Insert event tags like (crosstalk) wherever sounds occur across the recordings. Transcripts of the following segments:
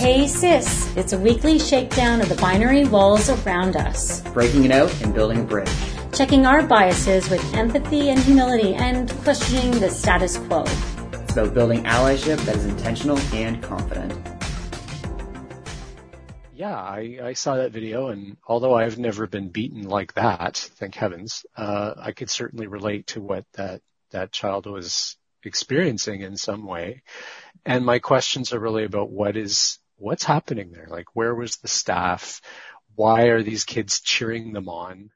Hey Sis, it's a weekly shakedown of the binary walls around us. Breaking it out and building a bridge. Checking our biases with empathy and humility and questioning the status quo. It's about building allyship that is intentional and confident. Yeah, I, I saw that video and although I've never been beaten like that, thank heavens, uh, I could certainly relate to what that, that child was experiencing in some way. And my questions are really about what is, what's happening there? Like where was the staff? Why are these kids cheering them on?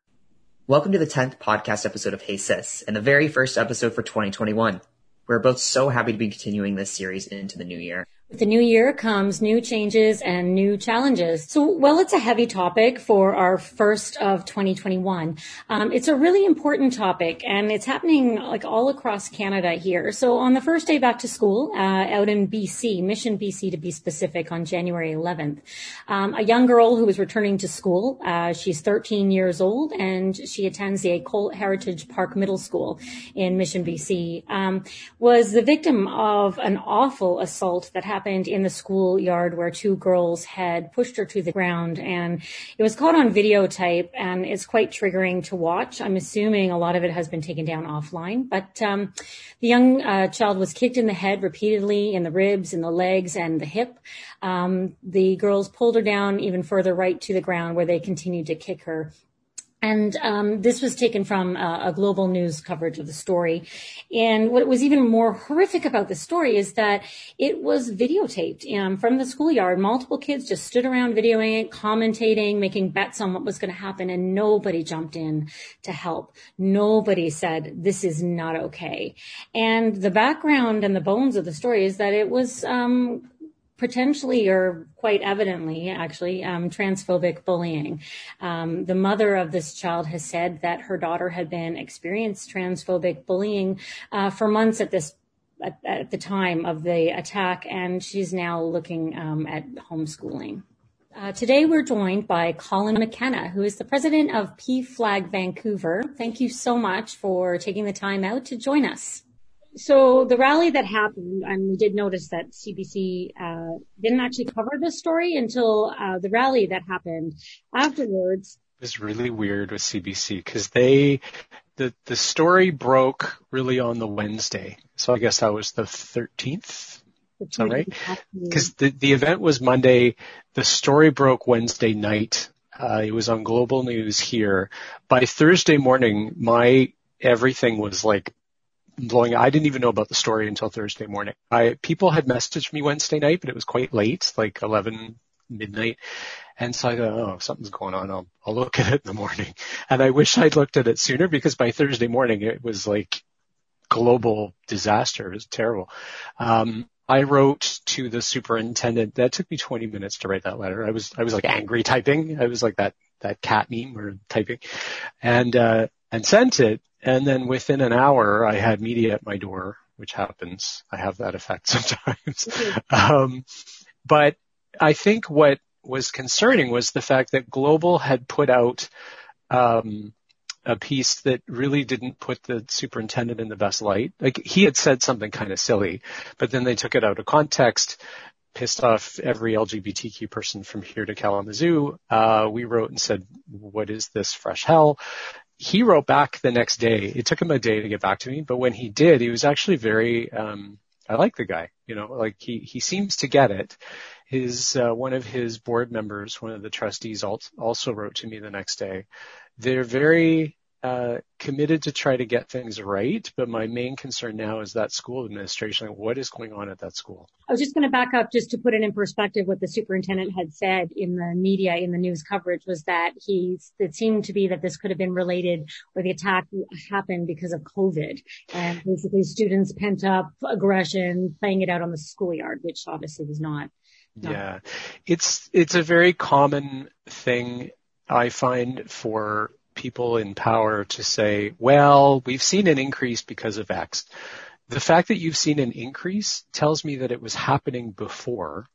Welcome to the 10th podcast episode of Hey Sis and the very first episode for 2021. We're both so happy to be continuing this series into the new year. With the new year comes new changes and new challenges. So while it's a heavy topic for our first of 2021, um, it's a really important topic and it's happening like all across Canada here. So on the first day back to school, uh, out in BC, Mission BC to be specific, on January 11th, um, a young girl who was returning to school, uh, she's 13 years old and she attends the Colt Heritage Park Middle School in Mission BC, um, was the victim of an awful assault that happened happened in the schoolyard where two girls had pushed her to the ground and it was caught on videotape and it's quite triggering to watch. I'm assuming a lot of it has been taken down offline, but um, the young uh, child was kicked in the head repeatedly, in the ribs, in the legs, and the hip. Um, the girls pulled her down even further right to the ground where they continued to kick her and um, this was taken from a, global news coverage of the story. And what was even more horrific about the story is that it was videotaped um, from the schoolyard. Multiple kids just stood around videoing it, commentating, making bets on what was going to happen, and nobody jumped in to help. Nobody said, this is not okay. And the background and the bones of the story is that it was um, potentially or quite evidently actually um, transphobic bullying. Um, the mother of this child has said that her daughter had been experienced transphobic bullying uh, for months at this at, at, the time of the attack and she's now looking um, at homeschooling. Uh, today we're joined by Colin McKenna, who is the president of PFLAG Vancouver. Thank you so much for taking the time out to join us so the rally that happened, and we did notice that CBC uh, didn't actually cover this story until uh, the rally that happened afterwards. It was really weird with CBC because they the the story broke really on the Wednesday, so I guess that was the 13th. Is that right? Because the the event was Monday. The story broke Wednesday night. Uh, it was on Global News here. By Thursday morning, my everything was like blowing. I didn't even know about the story until Thursday morning. I people had messaged me Wednesday night, but it was quite late, like 11 midnight. And so I thought, oh, something's going on. I'll, I'll look (laughs) at it in the morning. And I wish I'd looked at it sooner because by Thursday morning it was like global disaster. It was terrible. Um, I wrote to the superintendent. That took me 20 minutes to write that letter. I was, I was like angry typing. I was like that, that cat meme or typing and, uh, and sent it. And then within an hour, I had media at my door, which happens. I have that effect (laughs) sometimes. um, but I think what was concerning was the fact that Global had put out um, a piece that really didn't put the superintendent in the best light. Like he had said something kind of silly, but then they took it out of context, pissed off every LGBTQ person from here to Kalamazoo. Uh, we wrote and said, "What is this fresh hell?" He wrote back the next day. It took him a day to get back to me, but when he did, he was actually very, um, I like the guy, you know, like he, he seems to get it. His, uh, one of his board members, one of the trustees also wrote to me the next day. They're very, Uh, committed to try to get things right, but my main concern now is that school administration. What is going on at that school? I was just going to back up just to put it in perspective. What the superintendent had said in the media, in the news coverage, was that he it seemed to be that this could have been related, or the attack happened because of COVID, and basically students pent up aggression, playing it out on the schoolyard, which obviously was not. not yeah, it's it's a very common thing I find for people in power to say, well, we've seen an increase because of X. The fact that you've seen an increase tells me that it was happening before.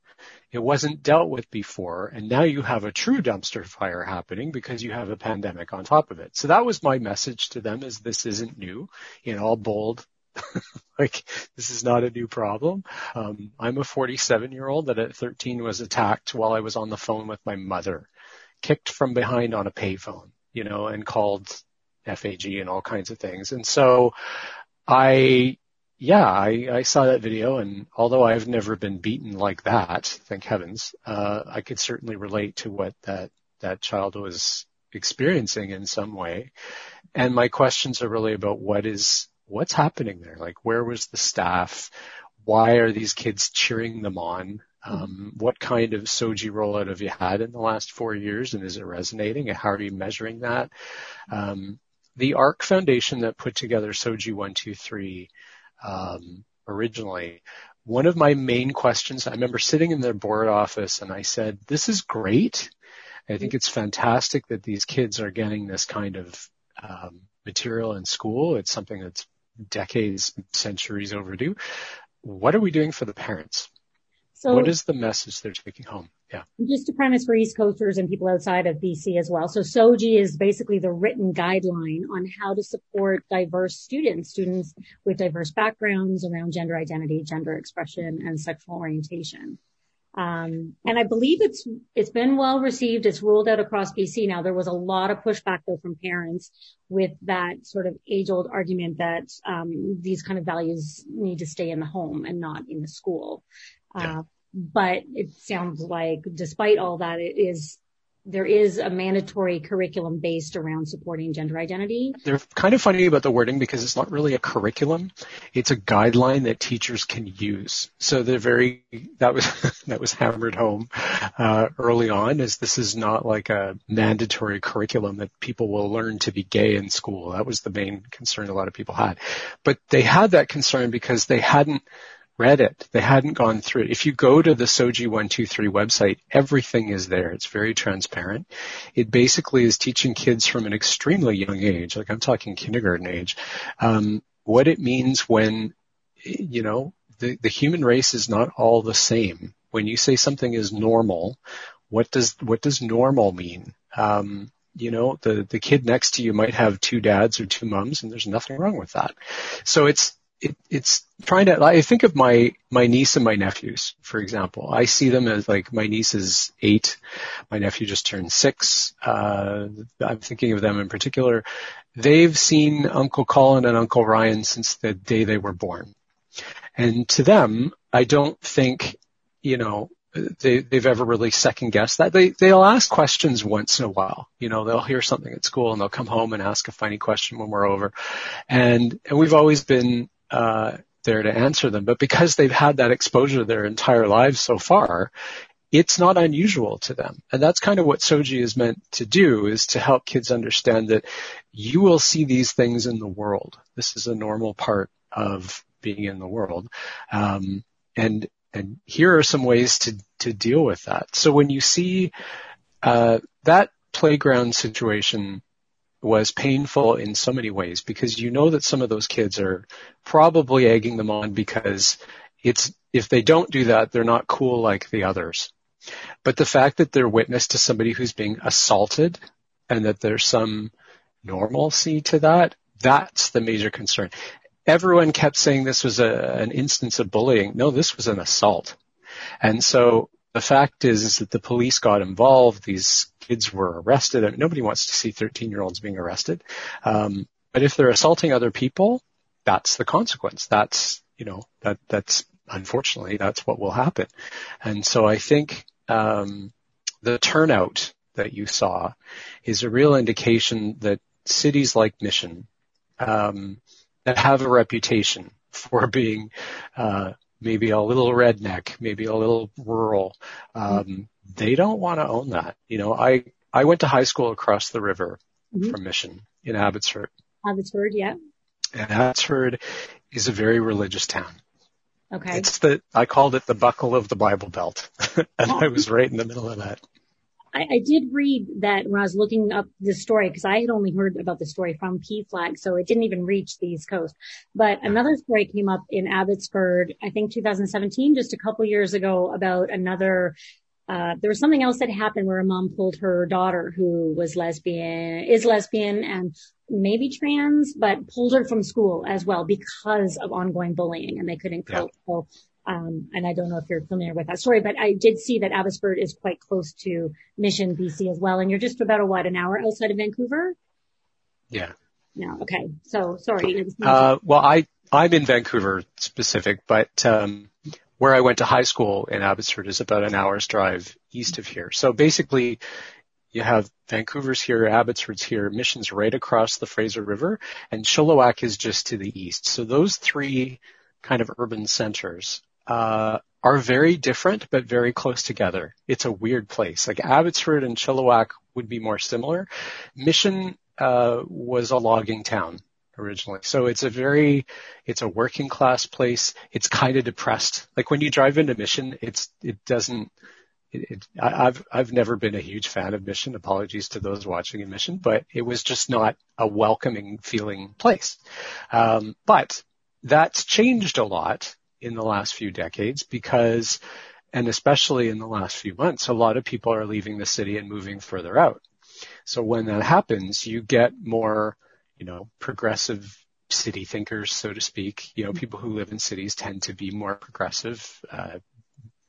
It wasn't dealt with before, and now you have a true dumpster fire happening because you have a pandemic on top of it. So that was my message to them is this isn't new in all bold (laughs) like this is not a new problem. Um, I'm a 47 year old that at 13 was attacked while I was on the phone with my mother, kicked from behind on a payphone, you know, and called FAG and all kinds of things. And so I, yeah, I, I saw that video and although I've never been beaten like that, thank heavens, uh, I could certainly relate to what that, that child was experiencing in some way. And my questions are really about what is, what's happening there? Like where was the staff? Why are these kids cheering them on? Um, what kind of SOGI rollout have you had in the last four years and is it resonating? How are you measuring that? Um, the ARC Foundation that put together SOGI 123 um, originally, one of my main questions, I remember sitting in their board office and I said, this is great. I think it's fantastic that these kids are getting this kind of material in school. It's something that's decades, centuries overdue. What are we doing for the parents? So what is the message they're taking home? Yeah. Just a premise for East Coasters and people outside of BC as well. So SOGI is basically the written guideline on how to support diverse students, students with diverse backgrounds around gender identity, gender expression, and sexual orientation. Um, and I believe it's it's been well received. It's rolled out across BC now. There was a lot of pushback though from parents with that sort of age old argument that um, these kind of values need to stay in the home and not in the school. Yeah. Uh, but it sounds like despite all that, it is there is a mandatory curriculum based around supporting gender identity. They're kind of funny about the wording because it's not really a curriculum. It's a guideline that teachers can use. So they're very, that was, (laughs) that was hammered home, uh, early on as this is not like a mandatory curriculum that people will learn to be gay in school. That was the main concern a lot of people had. But they had that concern because they hadn't read it. They hadn't gone through it. If you go to the SOGI 123 website, everything is there. It's very transparent. It basically is teaching kids from an extremely young age, like I'm talking kindergarten age, um, what it means when, you know, the, the human race is not all the same. When you say something is normal, what does, what does normal mean? Um, you know, the, the kid next to you might have two dads or two moms and there's nothing wrong with that. So it's, it, it's trying to, I think of my, my niece and my nephews, for example. I see them as like, my niece is eight. My nephew just turned six. Uh, I'm thinking of them in particular. They've seen Uncle Colin and Uncle Ryan since the day they were born. And to them, I don't think, you know, they, they've ever really second guessed that. They, they'll ask questions once in a while. You know, they'll hear something at school and they'll come home and ask a funny question when we're over. And, and we've always been there to answer them. But because they've had that exposure their entire lives so far, it's not unusual to them. And that's kind of what SOGI is meant to do is to help kids understand that you will see these things in the world. This is a normal part of being in the world. Um, and, and here are some ways to, to deal with that. So when you see, uh, that playground situation was painful in so many ways because you know that some of those kids are probably egging them on because it's, if they don't do that, they're not cool like the others. But the fact that they're witness to somebody who's being assaulted and that there's some normalcy to that, that's the major concern. Everyone kept saying this was a, an instance of bullying. No, this was an assault. And so the fact is, is that the police got involved. These kids were arrested. I mean, nobody wants to see 13 year olds being arrested. Um, but if they're assaulting other people, that's the consequence. That's, you know, that, that's unfortunately, that's what will happen. And so I think, um, the turnout that you saw is a real indication that cities like Mission, um, that have a reputation for being, uh, maybe a little redneck, maybe a little rural. Um, they don't want to own that. You know, I, I went to high school across the river mm-hmm. from Mission in Abbotsford. Abbotsford, yeah. And Abbotsford is a very religious town. Okay. It's the, I called it the buckle of the Bible Belt. (laughs) and I was right in the middle of that. I, I, did read that when I was looking up this story because I had only heard about the story from PFLAG, so it didn't even reach the East Coast. But another story came up in Abbotsford, I think 2017, just a couple years ago, about another uh, there was something else that happened where a mom pulled her daughter who was lesbian, is lesbian and maybe trans, but pulled her from school as well because of ongoing bullying and they couldn't cope. Um, and I don't know if you're familiar with that story, but I did see that Abbotsford is quite close to Mission, BC as well. And you're just about a, what, an hour outside of Vancouver? Yeah. No. Okay. So sorry. Uh, well, I, I'm in Vancouver specific, but, um, where I went to high school in Abbotsford is about an hour's drive east of here. So basically, you have Vancouver's here, Abbotsford's here, Mission's right across the Fraser River, and Chilliwack is just to the east. So those three kind of urban centers are very different, but very close together. It's a weird place. Like Abbotsford and Chilliwack would be more similar. Mission uh, was a logging town originally. So it's a very, it's a working class place. It's kind of depressed. Like when you drive into Mission, it's, it doesn't, it, it, I, I've, I've never been a huge fan of Mission. Apologies to those watching in Mission, but it was just not a welcoming feeling place. Um, but that's changed a lot in the last few decades because, and especially in the last few months, a lot of people are leaving the city and moving further out. So when that happens, you get more you know, progressive city thinkers, so to speak. You know, people who live in cities tend to be more progressive, uh,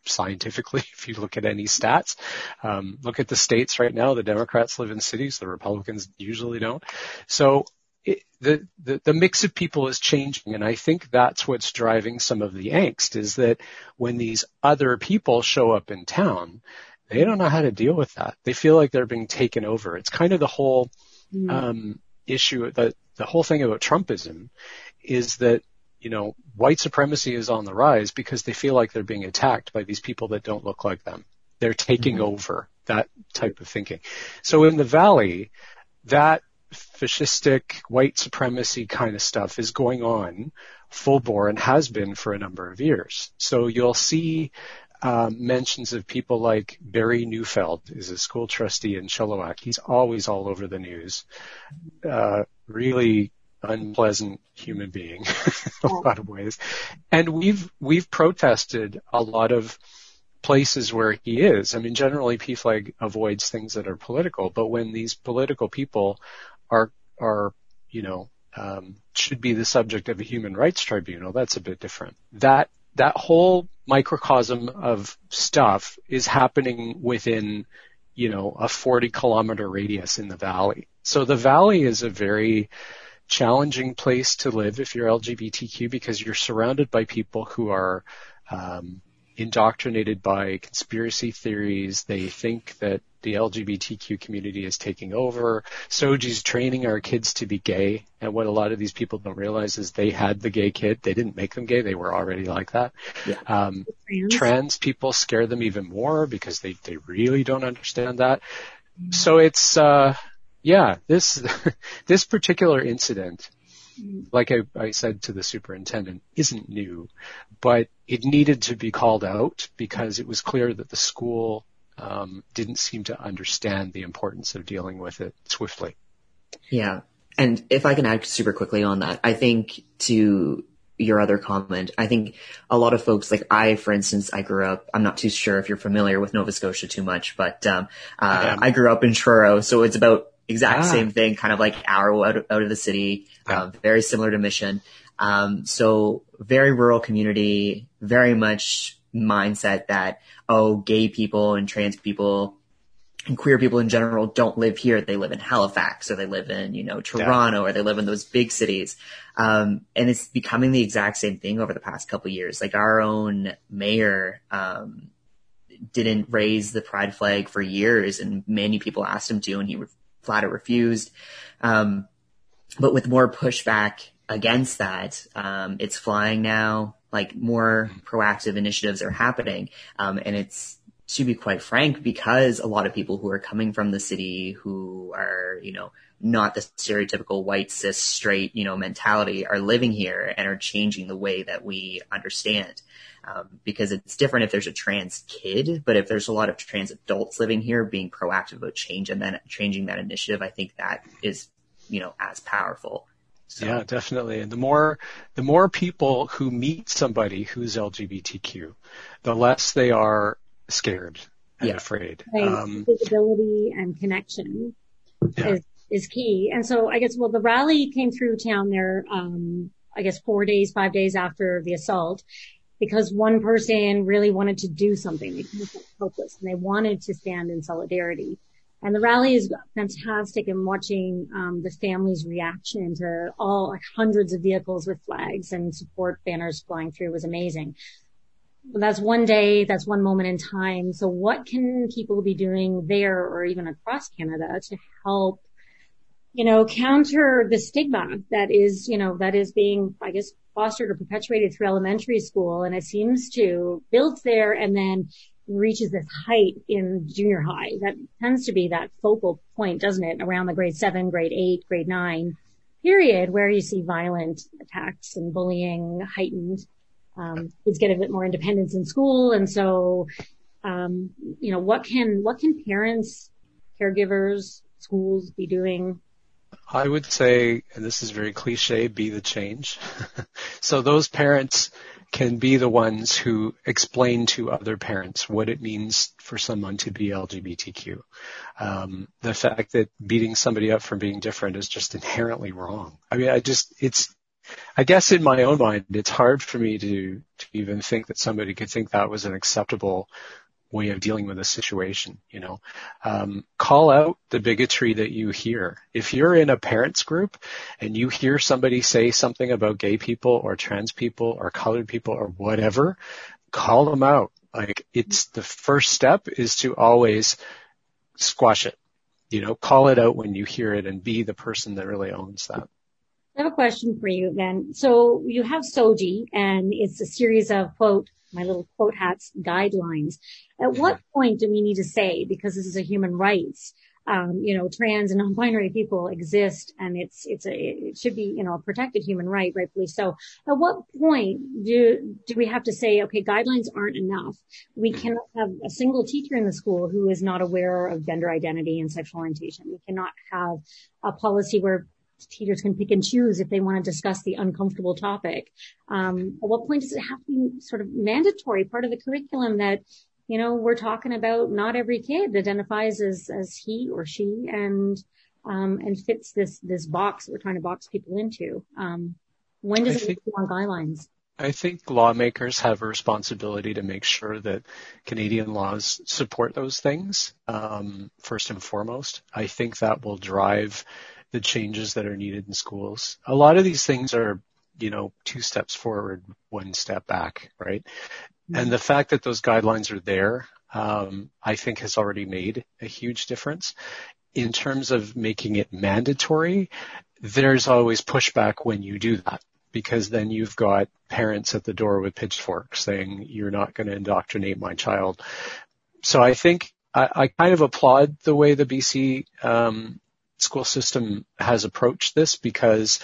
scientifically, (laughs) if you look at any stats. Um, look at the states right now. The Democrats live in cities. The Republicans usually don't. So it, the, the, the mix of people is changing. And I think that's what's driving some of the angst is that when these other people show up in town, they don't know how to deal with that. They feel like they're being taken over. It's kind of the whole, mm. um, issue, the, the whole thing about Trumpism is that, you know, white supremacy is on the rise because they feel like they're being attacked by these people that don't look like them. They're taking mm-hmm. over that type of thinking. So in the valley, that fascistic white supremacy kind of stuff is going on full bore and has been for a number of years. So you'll see um, mentions of people like Barry Neufeld is a school trustee in Chilliwack. He's always all over the news. Uh, really unpleasant human being (laughs) in a lot of ways. And we've, we've protested a lot of places where he is. I mean, generally PFLAG avoids things that are political, but when these political people are, are, you know, um, should be the subject of a human rights tribunal, that's a bit different. That that whole microcosm of stuff is happening within, you know, a 40 kilometer radius in the valley. So the valley is a very challenging place to live if you're LGBTQ because you're surrounded by people who are um, indoctrinated by conspiracy theories. They think that the LGBTQ community is taking over. SOGI's training our kids to be gay. And what a lot of these people don't realize is they had the gay kid. They didn't make them gay. They were already like that. Yeah. Um, trans. trans people scare them even more because they, they really don't understand that. So it's, uh, yeah, this, (laughs) this particular incident like I, I, said to the superintendent, isn't new, but it needed to be called out because it was clear that the school um, didn't seem to understand the importance of dealing with it swiftly. Yeah. And if I can add super quickly on that, I think to your other comment, I think a lot of folks, like I, for instance, I grew up, I'm not too sure if you're familiar with Nova Scotia too much, but, um, uh, I, I, grew up in Truro, so it's about exact ah. same thing, kind of like hour out of, out of the city, yeah. uh, very similar to Mission. Um, so very rural community, very much mindset that, oh, gay people and trans people and queer people in general don't live here. They live in Halifax or they live in, you know, Toronto yeah. or they live in those big cities. Um, and it's becoming the exact same thing over the past couple years. Like our own mayor, um, didn't raise the pride flag for years and many people asked him to and he re- flat out refused. Um, but with more pushback against that, um, it's flying now like more proactive initiatives are happening. Um, and it's to be quite frank, because a lot of people who are coming from the city who are, you know, not the stereotypical white cis straight, you know, mentality are living here and are changing the way that we understand. Um, because it's different if there's a trans kid, but if there's a lot of trans adults living here being proactive about change and then changing that initiative, I think that is, you know, as powerful. So. Yeah, definitely. And the more, the more people who meet somebody who's LGBTQ, the less they are scared and yeah. afraid. Right. Um, Visibility and connection yeah. is, is key. And so I guess, well, the rally came through town there, um, I guess four days, five days after the assault because one person really wanted to do something. They felt helpless and they wanted to stand in solidarity. And the rally is fantastic and watching um, the family's reaction to all like, hundreds of vehicles with flags and support banners flying through was amazing. But that's one day, that's one moment in time. So what can people be doing there or even across Canada to help, you know, counter the stigma that is, you know, that is being, I guess, fostered or perpetuated through elementary school and it seems to build there and then reaches this height in junior high. That tends to be that focal point, doesn't it? Around the grade seven, grade eight, grade nine period where you see violent attacks and bullying heightened. Um, kids get a bit more independence in school. And so, um, you know, what can, what can parents, caregivers, schools be doing I would say, and this is very cliche, be the change. (laughs) so those parents can be the ones who explain to other parents what it means for someone to be LGBTQ. Um, the fact that beating somebody up for being different is just inherently wrong. I mean, I just, it's, I guess in my own mind, it's hard for me to, to even think that somebody could think that was an acceptable way of dealing with a situation, you know. Um, call out the bigotry that you hear. If you're in a parents group and you hear somebody say something about gay people or trans people or colored people or whatever, call them out. Like it's the first step is to always squash it. You know, call it out when you hear it and be the person that really owns that. I have a question for you then. So you have SOGI and it's a series of quote, my little quote hats guidelines. At what point do we need to say, because this is a human rights, um, you know, trans and (laughs) non-binary people exist and it's, it's a, it should be, you know, a protected human right, rightfully so. At what point do, do we have to say, okay, guidelines aren't enough. We mm-hmm. cannot have a single teacher in the school who is not aware of gender identity and sexual orientation. We cannot have a policy where teachers can pick and choose if they want to discuss the uncomfortable topic. Um, at what point does it have to be sort of mandatory part of the curriculum that, you know, we're talking about not every kid identifies as, as he or she and, um, and fits this, this box that we're trying to box people into. Um, when does I it think, on guidelines? I think lawmakers have a responsibility to make sure that Canadian laws support those things, um, first and foremost. I think that will drive the changes that are needed in schools. A lot of these things are, you know, two steps forward, one step back, right? Mm-hmm. And the fact that those guidelines are there, um, I think has already made a huge difference. In terms of making it mandatory, there's always pushback when you do that because then you've got parents at the door with pitchforks saying you're not going to indoctrinate my child. So I think I, I kind of applaud the way the BC um, school system has approached this because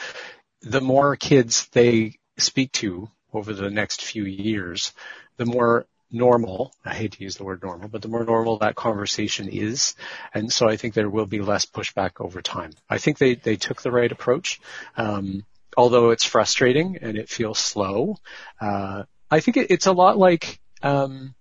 the more kids they speak to over the next few years, the more normal, I hate to use the word normal, but the more normal that conversation is. And so I think there will be less pushback over time. I think they, they took the right approach. Um, although it's frustrating and it feels slow, uh, I think it, it's a lot like, um,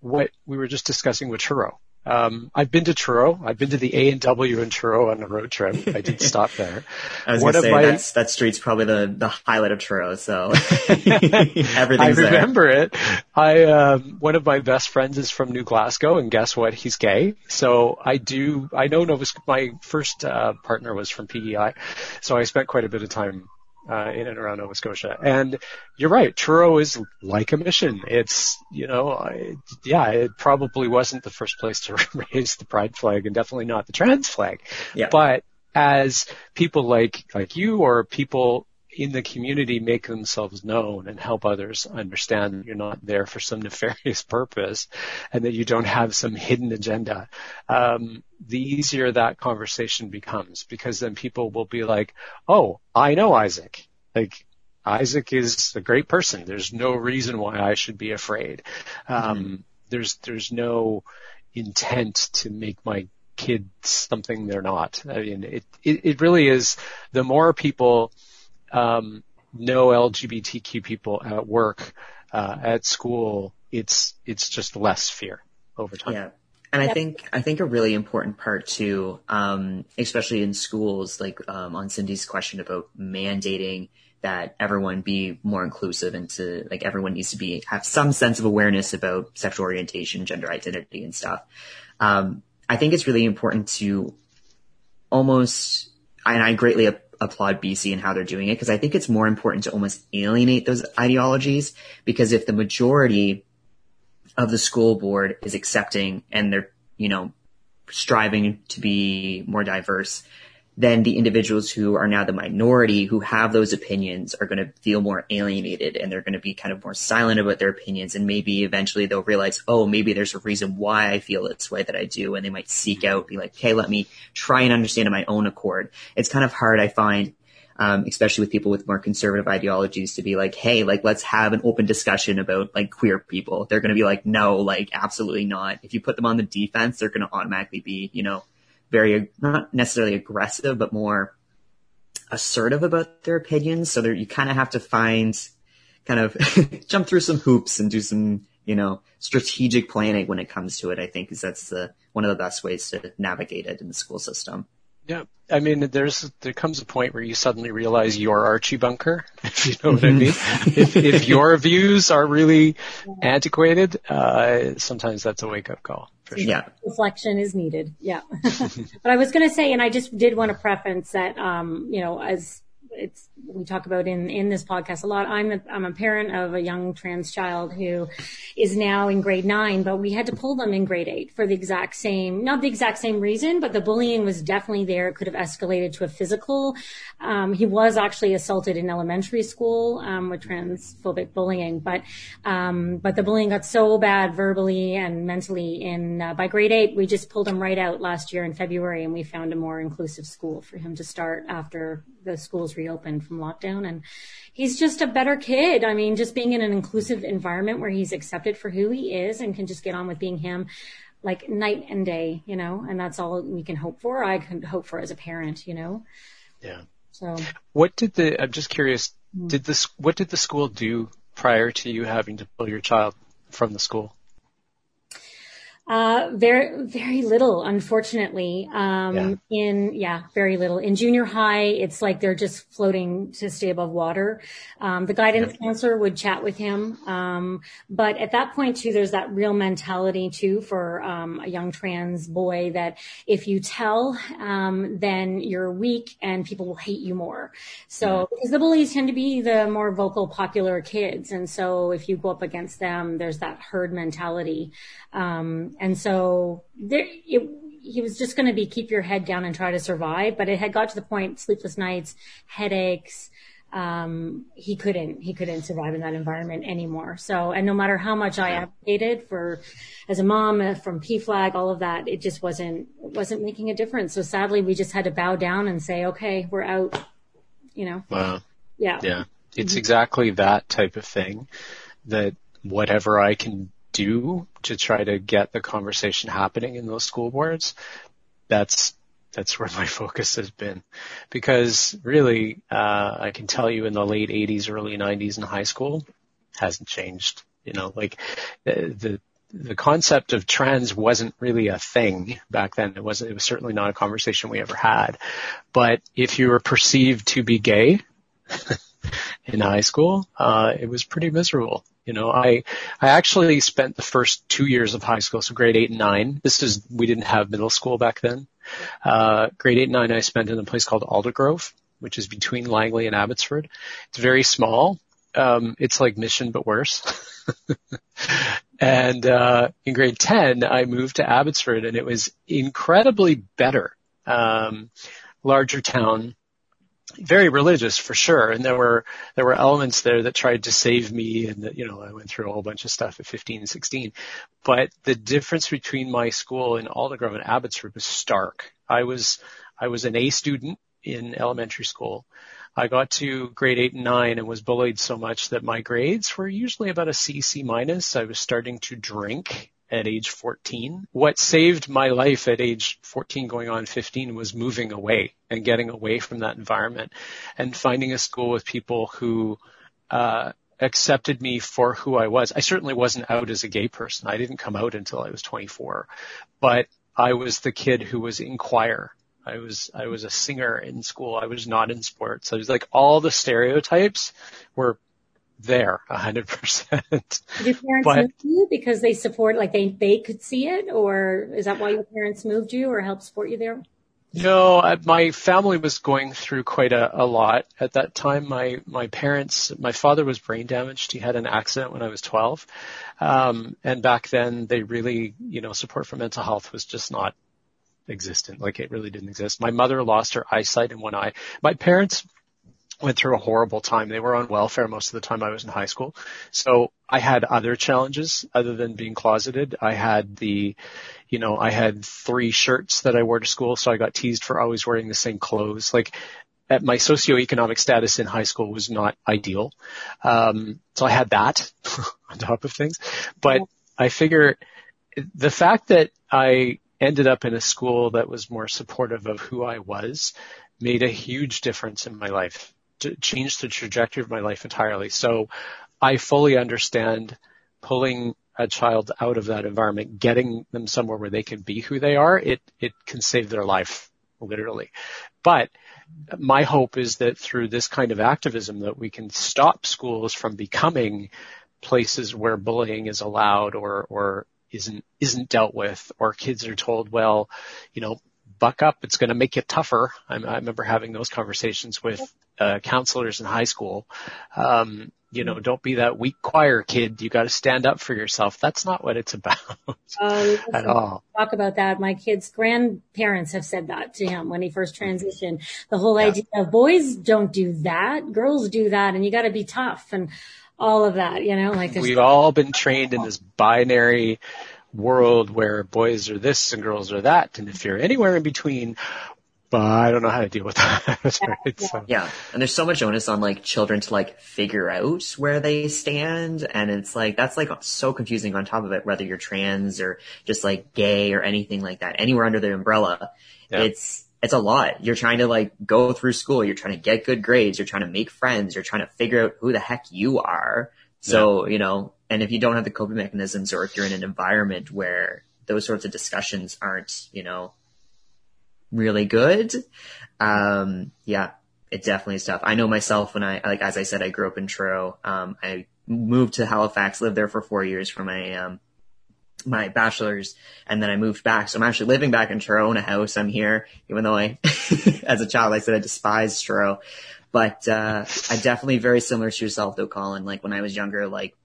what we were just discussing with Truro. Um, I've been to Truro. I've been to the A and W in Truro on a road trip. I did stop there. (laughs) I was going to say my, that's, that street's probably the, the highlight of Truro. So (laughs) everything's I remember there. it. I um, one of my best friends is from New Glasgow, and guess what? He's gay. So I do. I know Nova. My first uh, partner was from PEI, so I spent quite a bit of time uh, in and around Nova Scotia. And you're right, Truro is like a mission. It's, you know, I, yeah, it probably wasn't the first place to (laughs) raise the pride flag and definitely not the trans flag. Yeah. But as people like, like you or people in the community make themselves known and help others understand that you're not there for some (laughs) nefarious purpose and that you don't have some hidden agenda, um, the easier that conversation becomes because then people will be like, oh, I know Isaac. Like, Isaac is a great person. There's no reason why I should be afraid. Um, mm-hmm. there's, there's no intent to make my kids something they're not. I mean, it, it, it really is the more people um, know LGBTQ people at work, uh, at school, it's it's just less fear over time. Yeah. And yep. I think I think a really important part too, um, especially in schools, like um, on Cindy's question about mandating that everyone be more inclusive and to like everyone needs to be have some sense of awareness about sexual orientation, gender identity, and stuff. Um, I think it's really important to almost, and I greatly applaud BC and how they're doing it because I think it's more important to almost alienate those ideologies because if the majority of the school board is accepting and they're, you know, striving to be more diverse, then the individuals who are now the minority who have those opinions are going to feel more alienated and they're going to be kind of more silent about their opinions and maybe eventually they'll realize, oh, maybe there's a reason why I feel this way that I do. And they might seek out, be like, hey, let me try and understand in my own accord. It's kind of hard, I find, um, especially with people with more conservative ideologies to be like, hey, like let's have an open discussion about like queer people. They're going to be like, no, like absolutely not. If you put them on the defense, they're going to automatically be, you know, very, not necessarily aggressive, but more assertive about their opinions. So you kind of have to find, kind of (laughs) jump through some hoops and do some, you know, strategic planning when it comes to it. I think is that's the, one of the best ways to navigate it in the school system. Yeah, I mean, there's there comes a point where you suddenly realize you're Archie Bunker, (laughs) if you know what I mean. (laughs) if, if your views are really antiquated, uh, sometimes that's a wake up call. For sure. Yeah. Reflection is needed. Yeah. (laughs) but I was going to say, and I just did want to preface that, um, you know, as it's we talk about in in this podcast a lot. I'm a, I'm a parent of a young trans child who is now in grade nine, but we had to pull them in grade eight for the exact same, not the exact same reason, but the bullying was definitely there. It could have escalated to a physical. Um, he was actually assaulted in elementary school um, with transphobic bullying, but um, but the bullying got so bad verbally and mentally. In uh, by grade eight, we just pulled him right out last year in February, and we found a more inclusive school for him to start after the schools reopened from lockdown. And he's just a better kid. I mean, just being in an inclusive environment where he's accepted for who he is and can just get on with being him like night and day, you know, and that's all we can hope for. I can hope for as a parent, you know? Yeah. So what did the, I'm just curious, hmm. did this, what did the school do prior to you having to pull your child from the school? Uh, very, very little, unfortunately. Um, yeah. in, yeah, very little. In junior high, it's like they're just floating to stay above water. Um, the guidance yeah. counselor would chat with him. Um, but at that point too, there's that real mentality too for, um, a young trans boy that if you tell, um, then you're weak and people will hate you more. So, yeah. because the bullies tend to be the more vocal, popular kids. And so if you go up against them, there's that herd mentality. Um, and so there, it, he was just going to be keep your head down and try to survive. But it had got to the point, sleepless nights, headaches. Um, he couldn't, he couldn't survive in that environment anymore. So, and no matter how much I advocated for, as a mom uh, from PFLAG, all of that, it just wasn't, wasn't making a difference. So sadly, we just had to bow down and say, okay, we're out, you know? Wow. Yeah. Yeah. It's mm-hmm. exactly that type of thing that whatever I can do to try to get the conversation happening in those school boards, that's that's where my (laughs) focus has been. Because really, uh, I can tell you in the late 80s, early 90s in high school, hasn't changed. You know, like the, the the concept of trans wasn't really a thing back then. It wasn't, it was certainly not a conversation we ever had. But if you were perceived to be gay (laughs) in high school, uh, it was pretty miserable. You know, I, I actually spent the first two years of high school, so grade eight and nine. This is, we didn't have middle school back then. Uh, grade eight and nine I spent in a place called Aldergrove, which is between Langley and Abbotsford. It's very small. Um, it's like Mission, but worse. (laughs) and, uh, in grade 10, I moved to Abbotsford and it was incredibly better. Um, larger town, very religious for sure. And there were, there were elements there that tried to save me and that, you know, I went through a whole bunch of stuff at 15 and 16. But the difference between my school in Aldergrove and Abbotsford was stark. I was, I was an A student in elementary school. I got to grade eight and nine and was bullied so much that my grades were usually about a C, C minus. I was starting to drink at age 14. What saved my life at age 14 going on 15 was moving away and getting away from that environment and finding a school with people who, uh, accepted me for who I was. I certainly wasn't out as a gay person. I didn't come out until I was 24, but I was the kid who was in choir. I was, I was a singer in school. I was not in sports. I was like all the stereotypes were there a hundred percent. Did your parents but, move you because they support, like they, they could see it or is that why your parents moved you or helped support you there? No, I, my family was going through quite a, a lot at that time. My my parents, my father was brain damaged. He had an accident when I was 12, um, and back then they really, you know, support for mental health was just not existent. Like it really didn't exist. My mother lost her eyesight in one eye. My parents went through a horrible time. They were on welfare most of the time I was in high school. So I had other challenges other than being closeted. I had the, you know, I had three shirts that I wore to school. So I got teased for always wearing the same clothes. Like at my socioeconomic status in high school was not ideal. Um, so I had that (laughs) on top of things, but I figure the fact that I ended up in a school that was more supportive of who I was made a huge difference in my life changed the trajectory of my life entirely. So I fully understand pulling a child out of that environment, getting them somewhere where they can be who they are, it, it can save their life, literally. But my hope is that through this kind of activism that we can stop schools from becoming places where bullying is allowed or, or isn't, isn't dealt with or kids are told, well, you know, buck up. It's going to make you tougher. I, I remember having those conversations with uh, counselors in high school. Um, you know, don't be that weak choir kid. You got to stand up for yourself. That's not what it's about (laughs) um, (laughs) at all. Talk about that. My kid's grandparents have said that to him when he first transitioned. The whole yeah. idea of boys don't do that, girls do that, and you got to be tough and all of that. You know, like we've all been trained in this binary world where boys are this and girls are that. And if you're anywhere in between, but I don't know how to deal with that. (laughs) right? so. Yeah. And there's so much onus on like children to like figure out where they stand. And it's like, that's like so confusing on top of it, whether you're trans or just like gay or anything like that, anywhere under the umbrella. Yeah. It's, it's a lot. You're trying to like go through school. You're trying to get good grades. You're trying to make friends. You're trying to figure out who the heck you are. So, yeah. you know, and if you don't have the coping mechanisms or if you're in an environment where those sorts of discussions aren't, you know, really good, um, yeah, it definitely is tough. I know myself when I, like, as I said, I grew up in Truro. Um, I moved to Halifax, lived there for four years for my, um, my bachelor's and then I moved back. So I'm actually living back in Truro, own a house. I'm here, even though I, (laughs) as a child, I said I despised Truro. But, uh, I definitely very similar to yourself though, Colin. Like when I was younger, like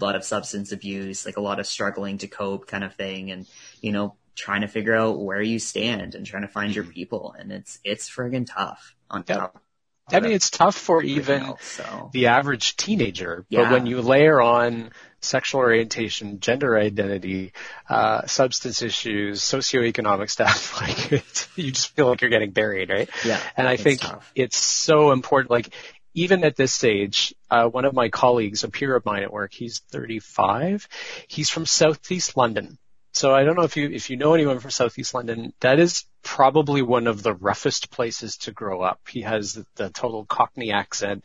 a lot of substance abuse, like a lot of struggling to cope kind of thing. And, you know, trying to figure out where you stand and trying to find your people. And it's, it's friggin' tough on yeah. top. I mean, it's tough for even else, so. the average teenager, yeah. but when you layer on sexual orientation, gender identity, uh, substance issues, socioeconomic stuff, (laughs) like it, you just feel like you're getting buried, right? Yeah. And I think tough. it's so important. Like even at this stage, uh, one of my colleagues, a peer of mine at work, he's 35. He's from Southeast London. So I don't know if you if you know anyone from Southeast London. That is probably one of the roughest places to grow up. He has the, the total Cockney accent.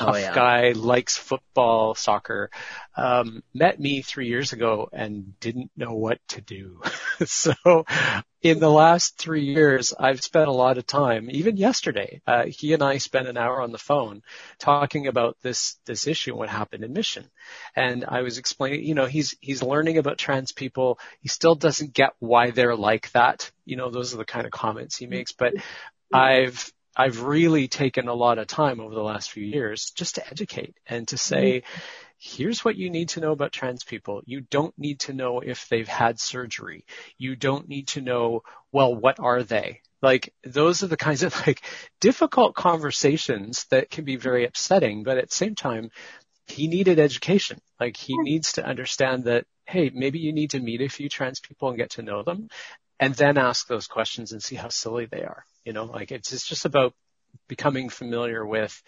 Oh, Tough oh, yeah. guy, likes football, soccer. Um, met me three years ago and didn't know what to do. (laughs) so in the last three years, I've spent a lot of time, even yesterday, uh, he and I spent an hour on the phone talking about this, this issue and what happened in Mission. And I was explaining, you know, he's, he's learning about trans people. He still doesn't get why they're like that. You know, those are the kind of comments he makes, but I've, I've really taken a lot of time over the last few years just to educate and to say, mm-hmm. here's what you need to know about trans people. You don't need to know if they've had surgery. You don't need to know, well, what are they? Like those are the kinds of like difficult conversations that can be very upsetting, but at the same time, he needed education. Like he needs to understand that, hey, maybe you need to meet a few trans people and get to know them and then ask those questions and see how silly they are. You know, like it's, it's just about becoming familiar with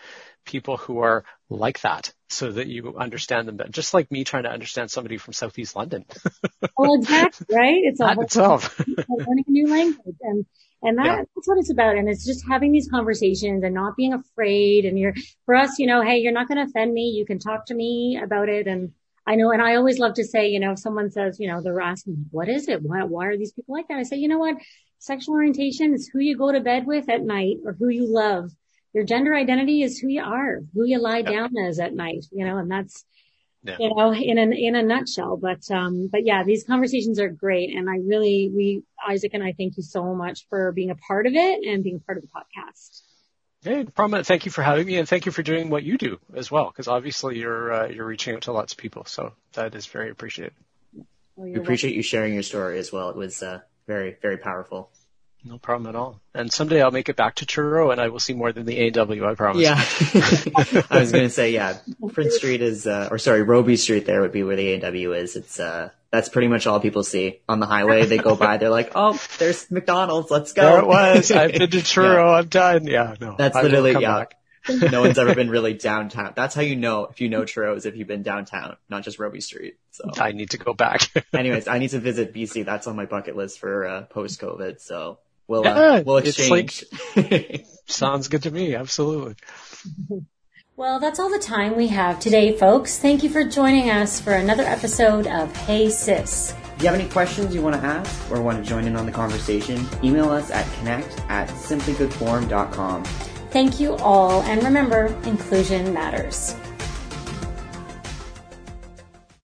people who are like that so that you understand them better. Just like me trying to understand somebody from Southeast London. (laughs) well, exactly, right? It's all itself. (laughs) learning a new language. And and that, yeah. that's what it's about. And it's just having these conversations and not being afraid. And you're, for us, you know, hey, you're not going to offend me. You can talk to me about it. And I know, and I always love to say, you know, if someone says, you know, they're asking, what is it? Why, why are these people like that? I say, you know what? Sexual orientation is who you go to bed with at night or who you love. Your gender identity is who you are, who you lie down as at night, you know, and that's, yeah. you know, in a, in a nutshell. But, um, but yeah, these conversations are great. And I really, we, Isaac and I thank you so much for being a part of it and being a part of the podcast. Hey, problem. Thank you for having me, and thank you for doing what you do as well. Because obviously you're uh, you're reaching out to lots of people, so that is very appreciated. Well, we appreciate welcome. you sharing your story as well. It was uh, very very powerful. No problem at all. And someday I'll make it back to Truro and I will see more than the AW, I promise. Yeah. (laughs) I was going to say, yeah, Prince (laughs) Street is, uh, or sorry, Robie Street there would be where the AW is. It's, uh, that's pretty much all people see on the highway. They go by, they're like, oh, there's McDonald's, let's go. There it was. I've been to (laughs) Truro, yeah. I'm done. Yeah, no. That's literally, yeah. Back. no one's ever been really downtown. That's how you know if you know Truro is if you've been downtown, not just Robie Street. So I need to go back. anyways, I need to visit BC. That's on my bucket list for uh, post COVID. So We'll, uh, we'll exchange. Like, (laughs) sounds good to me. Absolutely. Well, that's all the time we have today, folks. Thank you for joining us for another episode of Hey Sis. If you have any questions you want to ask or want to join in on the conversation, email us at connect at simplygoodform.com. Thank you all, and remember, inclusion matters.